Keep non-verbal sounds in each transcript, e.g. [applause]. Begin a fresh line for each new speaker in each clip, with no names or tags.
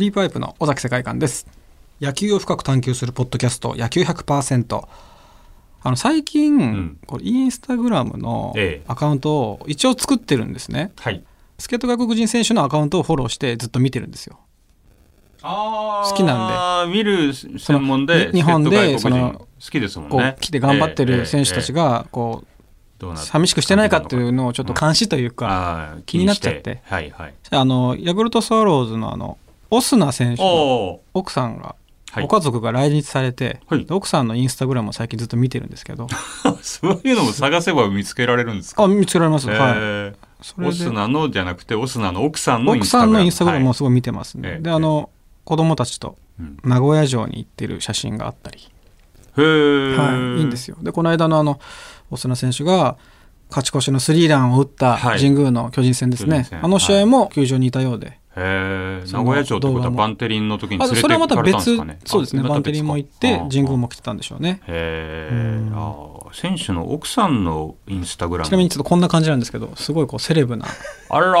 クリープワイプの尾崎世界観です。野球を深く探求するポッドキャスト野球100%あの最近、
ん。
これインスタグラムの
ええ。
アカウントを一応作ってるんですね。
はい。
スケート外国人選手のアカウントをフォローしてずっと見てるんですよ。
あ
好きなん
で。見る専門で、
日本でその
好きですもん
こう
ね。
来て頑張ってる選手たち
が、
がこ
どう
寂しくしてないかっていうのをちょっと監視というか、気になっちゃって。
はいはい。
あのヤクルトスワローズのあのオスナ選手の奥さんが、
はい。
ご家族が来日されて、
はい。
で奥さんのインスタグラムを最近ずっと見てるんですけど。[laughs]
そういうのも探せば見つけられるんですか？
あ見つけられます、はい。
オスナのじゃなくてオスナの奥さんのイン
奥
スタグラム。
さんのインスタグラムも
はい
すごい見てますね、
ええ
であの子供たちと
うん。
名古屋城に行ってる写真があったり、
へー。
はい、いいんですよ。でこの間のあのオスナ選手が勝ち越しのスリーランを打った
はい。
神宮の巨人戦ですね、あの試合も球場にいたようで、
へ名古屋城ってことはバンテリンの時に
あ
連れて
それはまた
行かれたん
別
ですかね？
そうですね
あ
バンテリンも行って神宮
も
も来てたんでしょうね。
へえ
うん。
選手の奥さんのインスタグラム。
ちなみにちょっとこんな感じなんですけどすごいこうセレブな。[laughs]
あらー。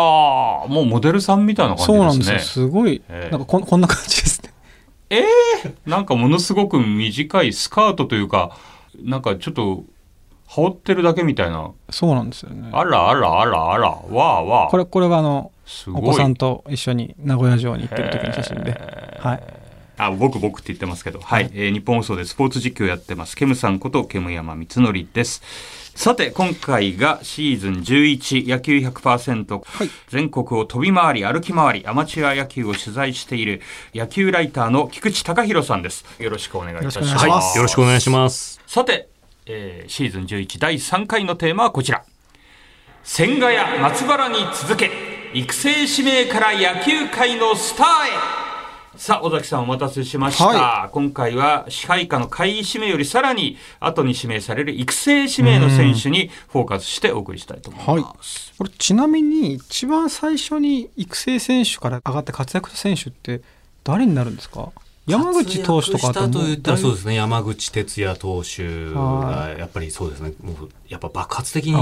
もうモデルさんみたいな感じ
そうなん
ですね
ですよすごい。
ええ
なんかこんこんな感じですね。
なんかものすごく短いスカートというかなんかちょっと羽織ってるだけみたいな。
そうなんですよね。
あらあらあらあら。わあわあ。
これこれがあの
すごい。
お子さんと一緒に名古屋城に行ってる時の写真で。はい。
あ僕僕って言ってますけど、はい、えー日本放送でスポーツ実況やってます。ケムさんことケム山光則です。さて今回がシーズン11野球100%、
はい。
全国を飛び回り歩き回りアマチュア野球を取材している野球ライターの菊池隆弘さんです。よろしくお願いいたします。
よろしくお願いします。
はい、よろしくお願いします。
さて、えーシーズン11第3回のテーマはこちら。千賀や松原に続け育成指名から野球界のスターへ。さあ尾崎さんお待たせしました、
は
今回は支配下の下位指名よりさらに後に指名される育成指名の選手にフォーカスしてお送りしたいと思います、
これちなみに一番最初に育成選手から上がって活躍した選手って誰になるんですか？山口投手とか
と言ったらそう
で
ですね。山口哲也投手
は
がやっぱりそうですね。もうやっぱ爆発的に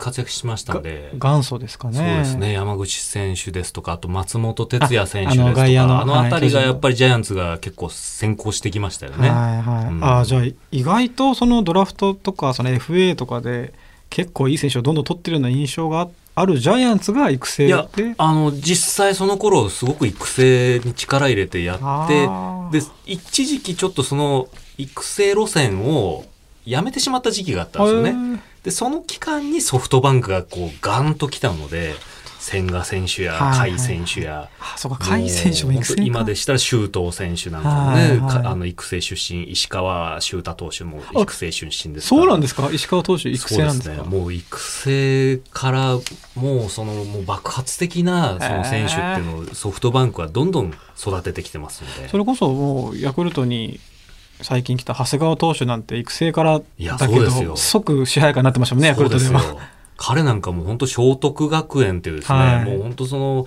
活躍しましたので。
元祖ですかね
そうですね山口選手ですとかあと松本哲也選手ですとかあの辺りが
はい
やっぱりジャイアンツが結構先行してきましたよね。
はいはい、
うん
ああじゃあ意外とそのドラフトとかその FA とかで結構いい選手をどんどん取ってるような印象がああるジャイアンツが育成
いや
で。
あの実際その頃すごく育成に力入れてやってで一時期ちょっとその育成路線をやめてしまった時期があったんですよね。でその期間にソフトバンクがこうガンと来たので千賀選手や甲斐選手や、
あそうか甲斐選手も
今でしたら周東選手なんかもね、
はいはい
かあの育成出身石川修太投手も育成出身ですから。
そうなんですか？石川投手育成なんですか？
そうですね。もう育成からもうそのもう爆発的なその選手っていうのをソフトバンクはどんどん育ててきてますので。
それこそもうヤクルトに最近来た長谷川投手なんて育成からだけど即支配下になってましたもんねヤクルトでは
彼なんかもう本当聖徳学園っていうですね、
はい。
もう本当その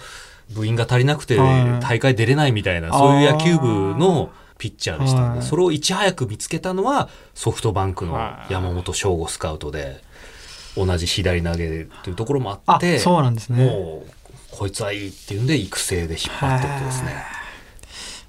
部員が足りなくて
はい。
大会出れないみたいな、そういう野球部のピッチャーでした。ので、
はい。
それをいち早く見つけたのはソフトバンクの
はい。
山本翔吾スカウトで同じ左投げっていうところもあ
あ
って
そうなんですね。
もうこいつはいいっていうんで育成で引っ張ってってですね。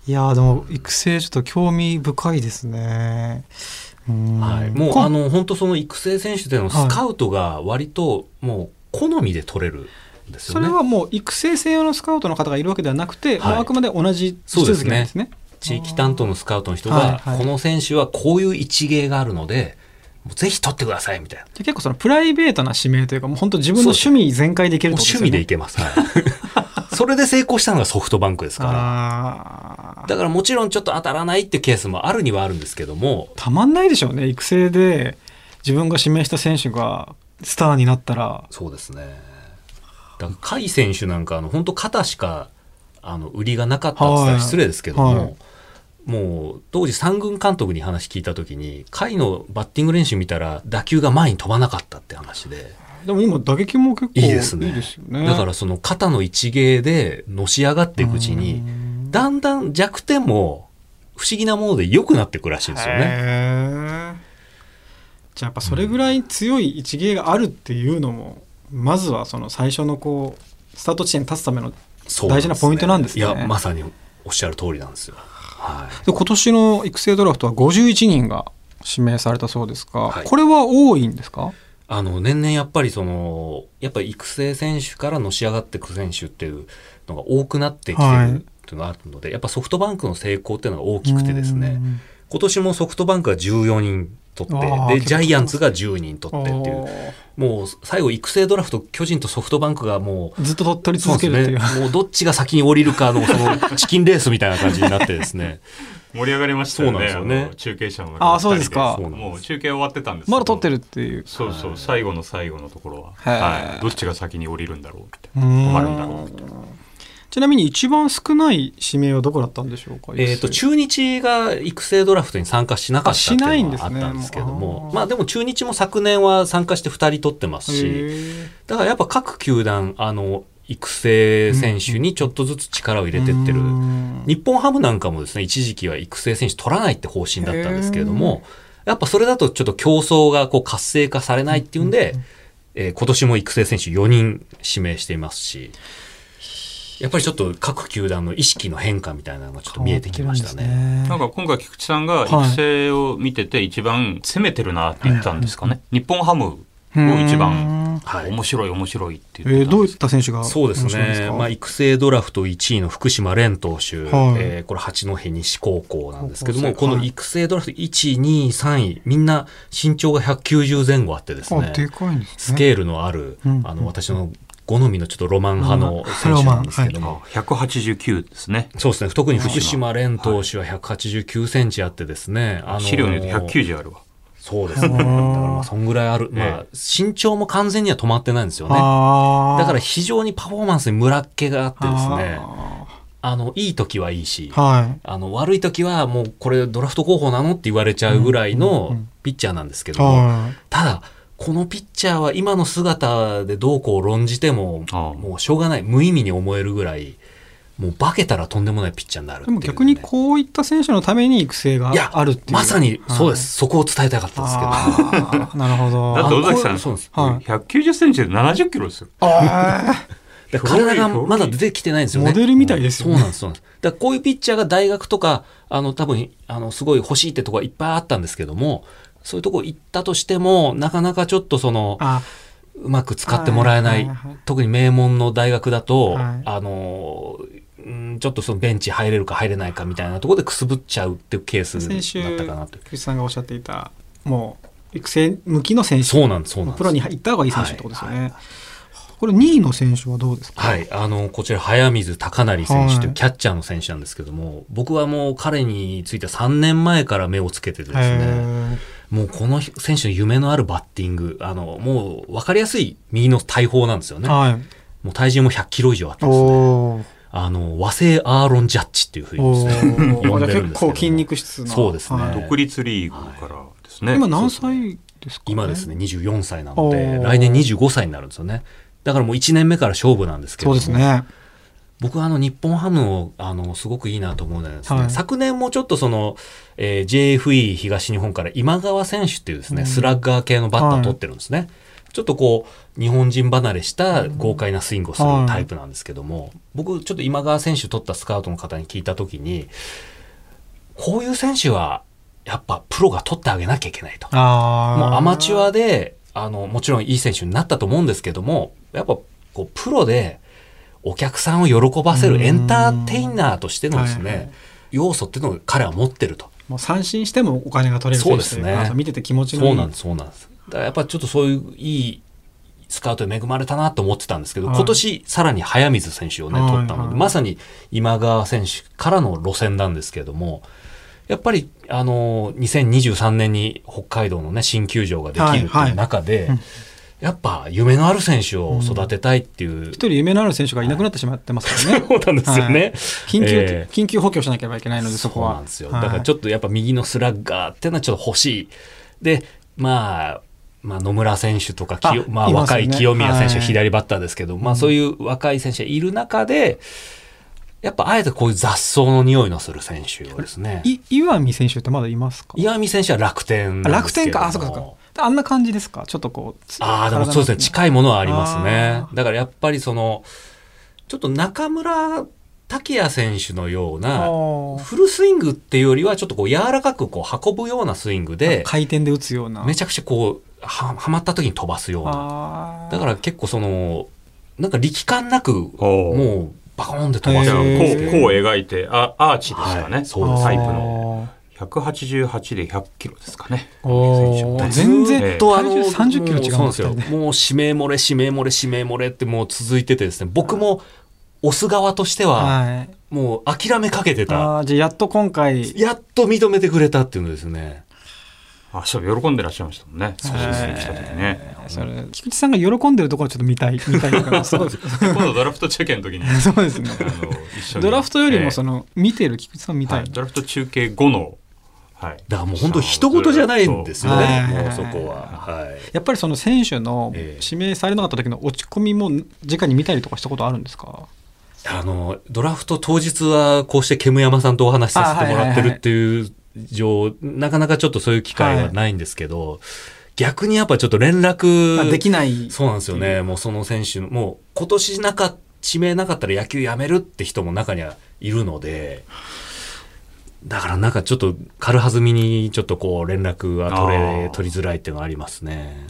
いやーでも育成ちょっと興味深いですね。うん
はい、もう
こ
あの本当その育成選手でのスカウトが割ともう好みで取れるね。
それはもう育成専用のスカウトの方がいるわけではなくて、
はい
あくまで同じ地続きなんですね。
地域担当のスカウトの人が、
はいはい
この選手はこういう一芸があるので、ぜひ取ってくださいみたいな。
で結構そのプライベートな指名というかもう本当自分の趣味全開でいけるとですよね。
趣味でいけます。はい、[laughs] それで成功したのがソフトバンクですか
あ
ら。だからもちろんちょっと当たらないってケースもあるにはあるんですけども、
ーたまんないでしょうね。育成で自分が指名した選手がスターになったら。
そうですね。だから甲斐選手なんかあの本当肩しかあの売りがなかったって言ったら失礼ですけども、
はい。
もう当時三軍監督に話聞いた時に甲斐のバッティング練習見たら打球が前に飛ばなかったって話で
でも今打撃も結構
いいですね。
いいですよね。
だからその肩の一芸でのし上がっていくうちにだんだん弱点も不思議なもので良くなっていくらしいんですよね。
じゃあやっぱそれぐらい強い一芸があるっていうのも、まずはその最初のこうスタート地点に立つための大事なポイントなんですね。
いやまさにおっしゃる通りなんですよ。はい。
で今年の育成ドラフトは51人が指名されたそうですが、
はい。
これは多いんですか？
あの、年々やっぱりその、やっぱり育成選手からのし上がっていく選手っていうのが多くなってきて
はい
るっていうのがあるので、やっぱソフトバンクの成功っていうのが大きくてですね、
うん
今年もソフトバンクが14人取って、で、ジャイアンツが10人取ってっていう、もう最後育成ドラフト、巨人とソフトバンクがもう、
ずっと取り続けるっていう。
ですね。もうどっちが先に降りるかのそのチキンレースみたいな感じになってですね。[laughs]
盛り上がりましたよね。
そうなんですよね。
中継車の中
あそうですか。
もう中継終わってたんですけど。
まだ取ってるっていう。
そうそう、最後の最後のところは、はい、どっちが先に降りるんだろうみたいな、止まるんだろうみたいな。
ちなみに一番少ない指名はどこだったんでしょうか？
えっと、中日が育成ドラフトに参加しなかったっていうのがあったんですけど
あしないんですね、
もまあでも中日も昨年は参加して2人取ってますし、
へ
だからやっぱ各球団、あの、育成選手にちょっとずつ力を入れてってる。日本ハムなんかもですね、一時期は育成選手取らないって方針だったんですけれども、やっぱそれだとちょっと競争がこう活性化されないっていうんで、えー今年も育成選手4人指名していますし、やっぱりちょっと各球団の意識の変化みたいなのがちょっと見えてきましたね。
なんか今回菊池さんが育成を見てて一番攻めてるなって言ったんですかね。日本ハムを一番
はい。
面白い面白いって
えーどういっ
たんです
た選手が
そうですね。
か？
まあ、育成ドラフト1位の福島蓮投手、
はい。
えーこれ八戸西高校なんですけども、
高校生
この育成ドラフト1位、2位、3位、みんな身長が190前後あってです
あ
ね、
でかいんですね。
スケールのある、
うん。
あの、私の好みのちょっとロマン派の選手なんですけども、
あ189ですね。
そうですね。特に福島。蓮投手は189センチあってですね、あのー
資料によって190あるわ。
そうですね。だからまあ、そんぐらいある。まあ、身長も完全には止まってないんですよね。だから非常にパフォーマンスにムラっ気があってですね、
あ
あの、いい時はいいし、
ーはい。
あの、悪い時はもうこれドラフト候補なのって言われちゃうぐらいの
ん
ピッチャーなんですけども、
は
ただ、このピッチャーは今の姿でどうこう論じても、もうしょうがない、無意味に思えるぐらい、もう化けたらとんでもないピッチャーになるね、
でも逆にこういった選手のために育成が
いや
あるっていう。
まさにそうです。そこを伝えたかったんですけど。
なるほど。
だって尾崎さん、
そうです
はい
190センチで70キロですよ。[laughs]
体がまだ出てきてないんですよね。
モデルみたいですよね
そうなんです、そうなんです。だからこういうピッチャーが大学とか、あの、多分、あの、すごい欲しいってとこがいっぱいあったんですけども、そういうとこ行ったとしても、なかなかちょっとそのうまく使ってもらえない
はいはいはい、
特に名門の大学だと、
はい
あの、うんちょっとそのベンチ入れるか入れないかみたいなところでくすぶっちゃうっていうケースだったかなと。
菊池さんがおっしゃっていたもう育成向きの選手。
そうなんです、そうなんです。
プロに行った方がいい選手ってことですよね、
はい。
これ2位の選手はどうですか？
はい、あの、こちら、早水貴成選手とい
はい
うキャッチャーの選手なんですけども、僕はもう彼については3年前から目をつけててですね、
へ
もうこの選手の夢のあるバッティング、あの、もう分かりやすい右の大砲なんですよね。
ーはい。
もう体重も100キロ以上あってですね、あの、和製アーロン・ジャッジっていうふうにです
結
でるんですけども。
構筋肉質な。
そうですね。
はい。
独立リーグからですね。
今何歳ですか、
今ですね、24歳なので、来年25歳になるんですよね。だからもう1年目から勝負なんですけ
そう
ども。
ですね。
僕はあの日本ハムをあのすごくいいなと思うのはですね、
はい。
昨年もちょっとその、えー JFE 東日本から今川選手っていうですね、
うん。
スラッガー系のバッターを取ってるんですね。ちょっとこう、日本人離れした豪快なスイングをするタイプなんですけども、僕ちょっと今川選手取ったスカウトの方に聞いたときに、こういう選手はやっぱプロが取ってあげなきゃいけないと。
あ
もうアマチュ
ア
アで、あの、もちろんいい選手になったと思うんですけども、やっぱ、こう、プロでお客さんを喜ばせ
うん。
るエンターテイナーとしてのですね、
はいはい。
要素っていうのを彼は持ってると。
もう三振してもお金が取れる選手とい
そうですね。
か見てて気持ちのいい。
そうなんです、そうなんです。だからやっぱちょっとそういういいスカウトに恵まれたなと思ってたんですけど、
はい
今年さらに早水選手をね、
はい
取ったので、
はい
まさに今川選手からの路線なんですけれども、やっぱり、あの、2023年に北海道のね、新球場ができるっていう中で、
うん
やっぱ夢のある選手を育てたいっていう、
一人夢のある選手がいなくなってしまってますからね。[laughs]
そうなんですよね。
緊急、
ええ
緊急補強しなければいけないので、そこは。
そうなんですよ。
はい
だからちょっとやっぱ右のスラッガーっていうのはちょっと欲しい。で、まあ、まあ野村選手とかまあ若い清宮選手
はい
左バッターですけど、まあそういう若い選手がいる中で、やっぱあえてこういう雑草の匂いのする選手をですね。
い岩見選手ってまだいますか？
岩見選手は楽天
楽
ですけれども
天か、あ、そっかそっか。あんな感じですか？ちょっとこう。つ
ああ、でもそうですね。
い。
近いものはありますねだからやっぱりその、ちょっと中村竹谷選手のような、フルスイングっていうよりはちょっとこう柔らかくこう運ぶようなスイングで、
回転で打つような
めちゃくちゃこう、は、はまった時に飛ばすような。だから結構その、なんか力感なく、もうバコーンって飛ばすような
へー
こうこう描いてあアーチですかね、
はいそうです
タイプの。188で100キロですかね。
全然
ええ
とあの、
体重30キロ違うん
も
ですよ。
もう指名漏れ、指名漏れ、指名漏れってもう続いててですね、僕も押す側としては、
はい。
もう諦めかけてた。
あーじゃあやっと今回。
やっと認めてくれたっていうのですね。
あそう喜んでらっしゃいましたもんね。そうですね来た時ね。
それ菊池さんが喜んでるところちょっと見たい見たいからそうです。
今度ドラフト中継の時に。あ
そうですね。
の一緒に。
ドラフトよりもそ
の、
の見てる菊池さん見たい、
はい、ドラフト中継後のはい。
だからもう本当人事じゃないんですよね、
はい
もうそこは。はい。
やっぱりその選手の
ええ
指名されなかった時の落ち込みも直に見たりとかしたことあるんですか？
あの、ドラフト当日はこうして煙山さんとお話しさせてもらってるっていう上、なかなかちょっとそういう機会はないんですけど、逆にやっぱちょっと連絡、
あできない。
そうなんですよね。もうその選手の、もう今年なか、指名なかったら野球やめるって人も中にはいるので、だからなんかちょっと軽はずみにちょっとこう連絡は取
あ
れ、
ー。
取りづらいっていうのはありますね。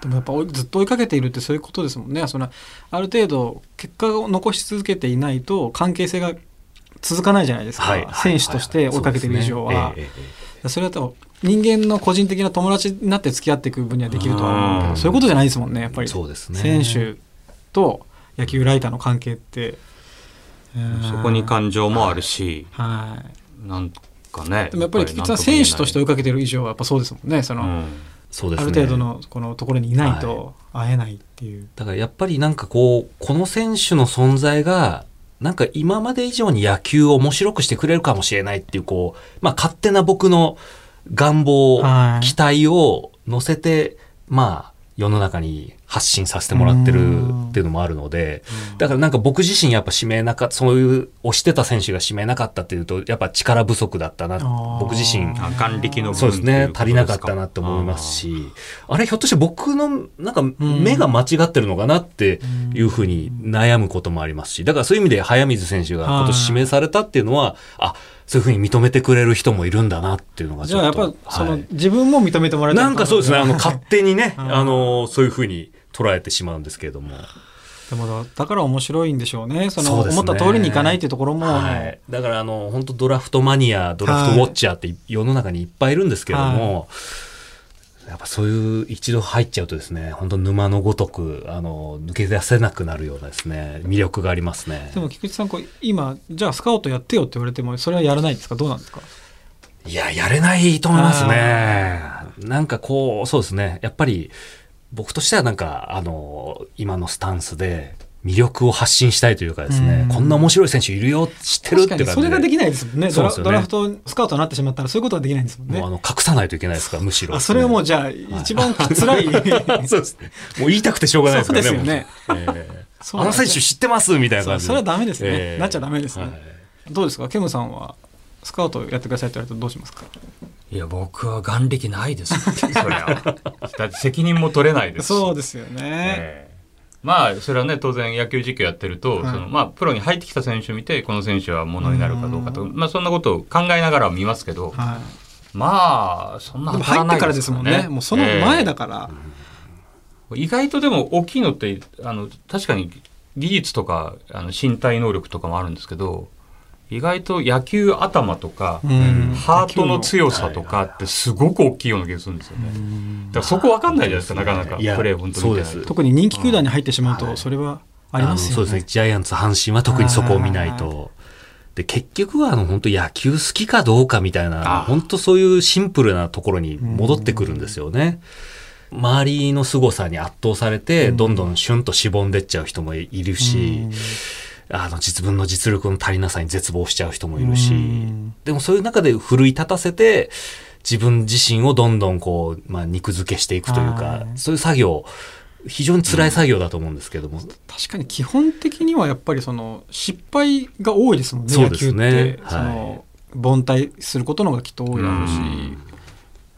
でもやっぱずっと追いかけているってそういうことですもんね。そのある程度結果を残し続けていないと関係性が続かないじゃないですか、
はい。
選手として追いかけている以上は、
そ
れだと人間の個人的な友達になって付き合っていく分にはできるとは思うけ
うん
どそういうことじゃないですもんねやっぱり。
そうですね。
選手と野球ライターの関係って。
そこに
か
感情もあるし、
はい。
なんかね
でもやっぱり菊池さん選手として追いかけてる以上はやっぱそうですもんね。その、
うん。
そうですね。
ある程度のこのところにいないと会えないっていう、
だからやっぱりなんかこう、この選手の存在が、なんか今まで以上に野球を面白くしてくれるかもしれないっていう、こう、まあ勝手な僕の願望、
はい。
期待を乗せて、まあ世の中に発信させてもらってるっていうのもあるので、だからなんか僕自身やっぱ指名なかそういう推してた選手が指名なかったっていうと、やっぱ力不足だったな僕自身。
あ眼力の部分
そうですね。足りなかったなって思いますし、あれひょっとして僕のなんか目が間違ってるのかなっていうふうに悩むこともありますし、だからそういう意味で早水選手が今年指名されたっていうのは、あ、そういうふうに認めてくれる人もいるんだなっていうのがち
じゃあやっ
ょっと。
ぱその、
はい。
自分も認めてもらえた
なんかそうですね、あの、勝手にね、
うん。
あの、そういうふうに捉えてしまうんですけれども。
でもだだから面白いんでしょうね。その
ね。
思った通りにいかないっていうところも、
はい、だからあの本当ドラフトマニアドラフトウォッチャーって世の中にいっぱいいるんですけれども、やっぱそういう一度入っちゃうとですね本当沼のごとくあの抜け出せなくなるようなですね魅力がありますね。
でも菊池さんこう今じゃあスカウトやってよって言われてもそれはやらないんですか？どうなんですか？
いややれないと思いますね。なんかこうそうですね。やっぱり僕としてはなんかあの今のスタンスで魅力を発信したいというかですね、
うん。
こんな面白い選手いるよ知ってるって感じで
それができないですもんね。
ね。
ドラフトスカウトになってしまったらそういうことはできないんですもんね。
もうあの隠さないといけないですからむしろ。
あそれはもうじゃあ一番 [laughs] 辛い。
そうですね。もう言いたくてしょうがないですからね。
そうですよね。
ええ。
そう
あの選手知ってますみたいな感じ。で。
それはダメですね、
ええ。
なっちゃダメですね、
はい。
どうですか？ケムさんは？スカウトやってくださいって言われたらどうしますか？
いや僕は眼力ないですよ。[laughs] そりゃ。だって責任も取れないですし。
そうですよね、
ええ。まあそれはね当然野球実況やってると、
はい。
そのまあプロに入ってきた選手を見てこの選手はものになるかどうかとまあそんなことを考えながら見ますけど、
は、
まあそんない
でも入ってからですもんね。もうその前だから、
ええ意外とでも大きいのってあの確かに技術とかあの身体能力とかもあるんですけど意外と野球頭とか、
うん。
ハートの強さとかってすごく大きいような気がするんですよね。だからそこ分かんないじゃないですか、なかなか
いや
プレーを本当に見てないと。
そうです。
特に人気球団に入ってしまうと
はい。
それはありますよね,、
のそうですね。ジャイアンツ、阪神は特にそこを見ないと。で、結局はあの本当野球好きかどうかみたい
あ
な、本当そういうシンプルなところに戻ってくるんですよね。周りの凄さに圧倒されて、どんどんシュンとしぼんでっちゃう人もいるし、あの実分の実力の足りなさに絶望しちゃう人もいるし、
うん。
でもそういう中で奮い立たせて、自分自身をどんどんこう、まあ、肉付けしていくというか、
はい。
そういう作業、非常に辛い作業だと思うんですけども、
確かに基本的にはやっぱりその失敗が多いですもんね
そうですね。
野球って、
はい。
その凡退することのがきっと多いだろうし、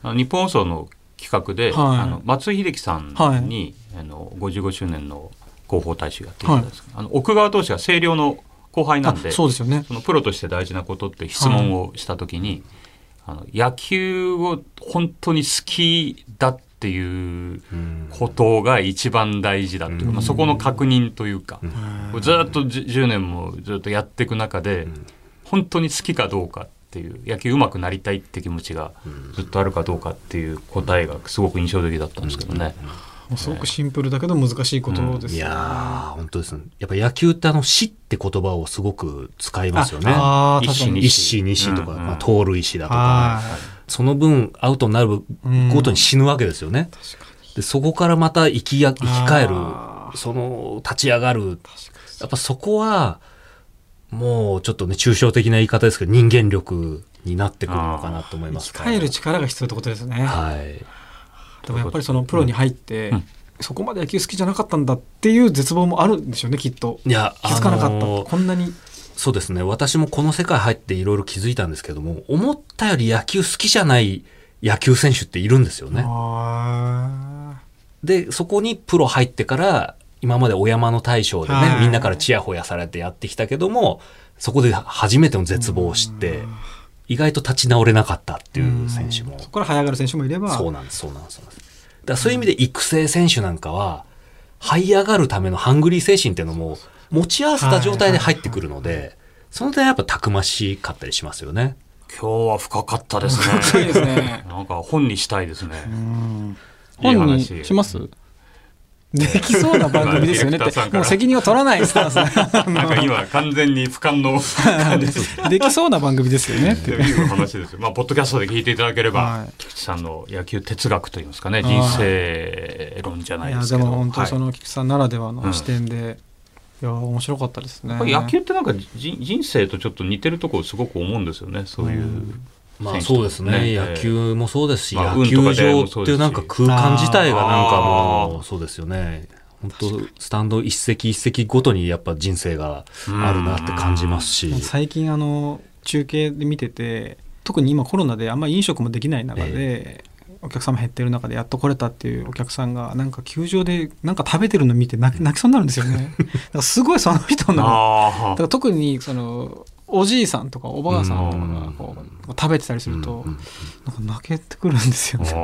あの日本放送の企画で、
はい。
あの松井秀喜さんに、あの55周年の広報大使やっていたんですけど、あの奥川投手が星稜の後輩なんで
あそうですよね。
そのプロとして大事なことって質問をした時に、あの野球を本当に好きだっていうことが一番大事だっていうか、まあ、そこの確認というか、ずっとじ10年もずっとやっていく中で、本当に好きかどうかっていう野球上手くなりたいって気持ちがずっとあるかどうかっていう答えがすごく印象的だったんですけどね。
もうすごくシンプルだけど難しいことですよね。
いやー本当ですね。やっぱ野球ってあの死って言葉をすごか使いますよね。一死二死。とか、
うんうん
まあ、通る石だとか、
は
その分アウトになるごとに死ぬわけですよね。でそこからまた生きや生き返るその立ち上がる。やっぱそこはもうちょっとね抽象的な言い方ですけど人間力になってくるのかなと思い
に。
ます
生き返る力が必要ってことですね。
はい
でもやっぱりそのプロに入って、
うん。
そこまで野球好きじゃなかったんだっていう絶望もあるんでしょうね、きっと。
いや
気づかなかった、
あのー
こんなに。
そうですね。私もこの世界入っていろいろ気づいたんですけども思ったより野球好きじゃない野球選手っているんですよね。
あ
でそこにプロ入ってから今までお山の大将でね、
はい。
みんなからチヤホヤされてやってきたけどもそこで初めての絶望を知って意外と立ち直れなかったっていう選手も
そこから這い上がる選手もいれば。
そうなんですそうなんですそうなんですだからそういう意味で育成選手なんかは這い上がるためのハングリー精神っていうのも持ち合わせた状態で入ってくるのでその点やっぱたくましかったりしますよね。
今日は深かったです
深いです
ね。
ね。[laughs]
なんか本にしたいですね。
本に
話
します？できそうな番組ですよねって。もう責任を取らないスタンス。[laughs]
なんか今完全に俯瞰の [laughs] で
きそうな番組ですよねって
いう。話ですよ。まあ、ポッドキャストで聞いていただければ、
はい。
菊池さんの野球哲学といいますかね、
はい。
人生論じゃないですけど。
でも本当にそ
はい
の菊池さんならではの視点で、い。や面白かったですね。
野球ってなんかじ人生とちょっと似てるところすごく思うんですよね、そういう。
まあそうですね。
ね
野球もそうですし、
まあ
野球場っていうなんか空間自体がなんかもうそうですよね。本当スタンド一席一席ごとにやっぱ人生があるなって感じますし。
最近あの中継で見てて特に今コロナであんまり飲食もできない中で、お客様減ってる中でやっと来れたっていうお客さんがなんか球場でなんか食べてるの見て泣き泣きそうになるんですよね。[laughs] だからすごいその人の。だ
あ
から特にそのおじいさんとかおばあさんとかがこう食べてたりすると、なんか泣けてくるんですよ
あ。
ね。
あ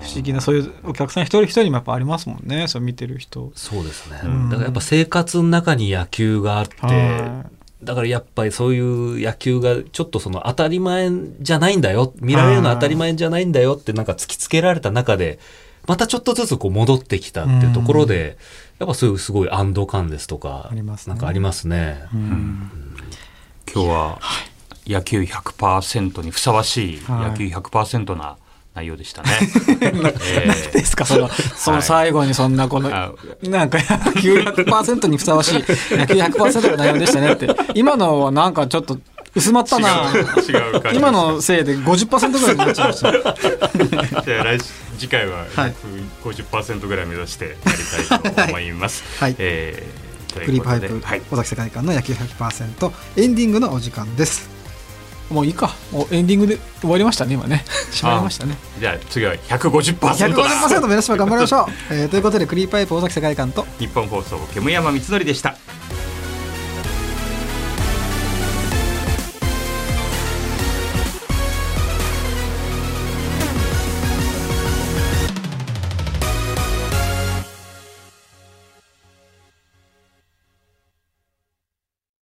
不思議なそういうお客さん一人一人もやっぱありますもんね。そう見てる人。
そうですね。
うん。
だからやっぱ生活の中に野球があって
は
だからやっぱりそういう野球がちょっとその当たり前じゃないんだよ。見られるのは当たり前じゃないんだよってなんか突きつけられた中でまたちょっとずつこう戻ってきたっていうところでやっぱそういうすごい安堵感ですとか
ありますね。
なんかありますね。
いうん
今日は野球100%にふさわしい
はい。
野球100%な内容でしたね。[laughs] えー。
ですかそのその最後にそんなこの、
あ
なんか野球100%にふさわしい野球100%の内容でしたねって。今のはなんかちょっと薄まったな。
違う。違う感じ
今のせいで50%ぐらいになっちゃいました。[laughs]
じゃあ来週次回は
はい。
50%ぐらい目指してやりたいと思います。
はい。
えーと
クリープハイプ、
はい。
尾崎世界観の野球100%エンディングのお時間です。もういいか。もうエンディングで終わりましたね今ね。[laughs] しまいましたね。
じゃあ次は150%だ。
150%目指して頑張りましょう、[laughs] えーということでクリープハイプ尾崎世界観と
日本放送煙山光則でした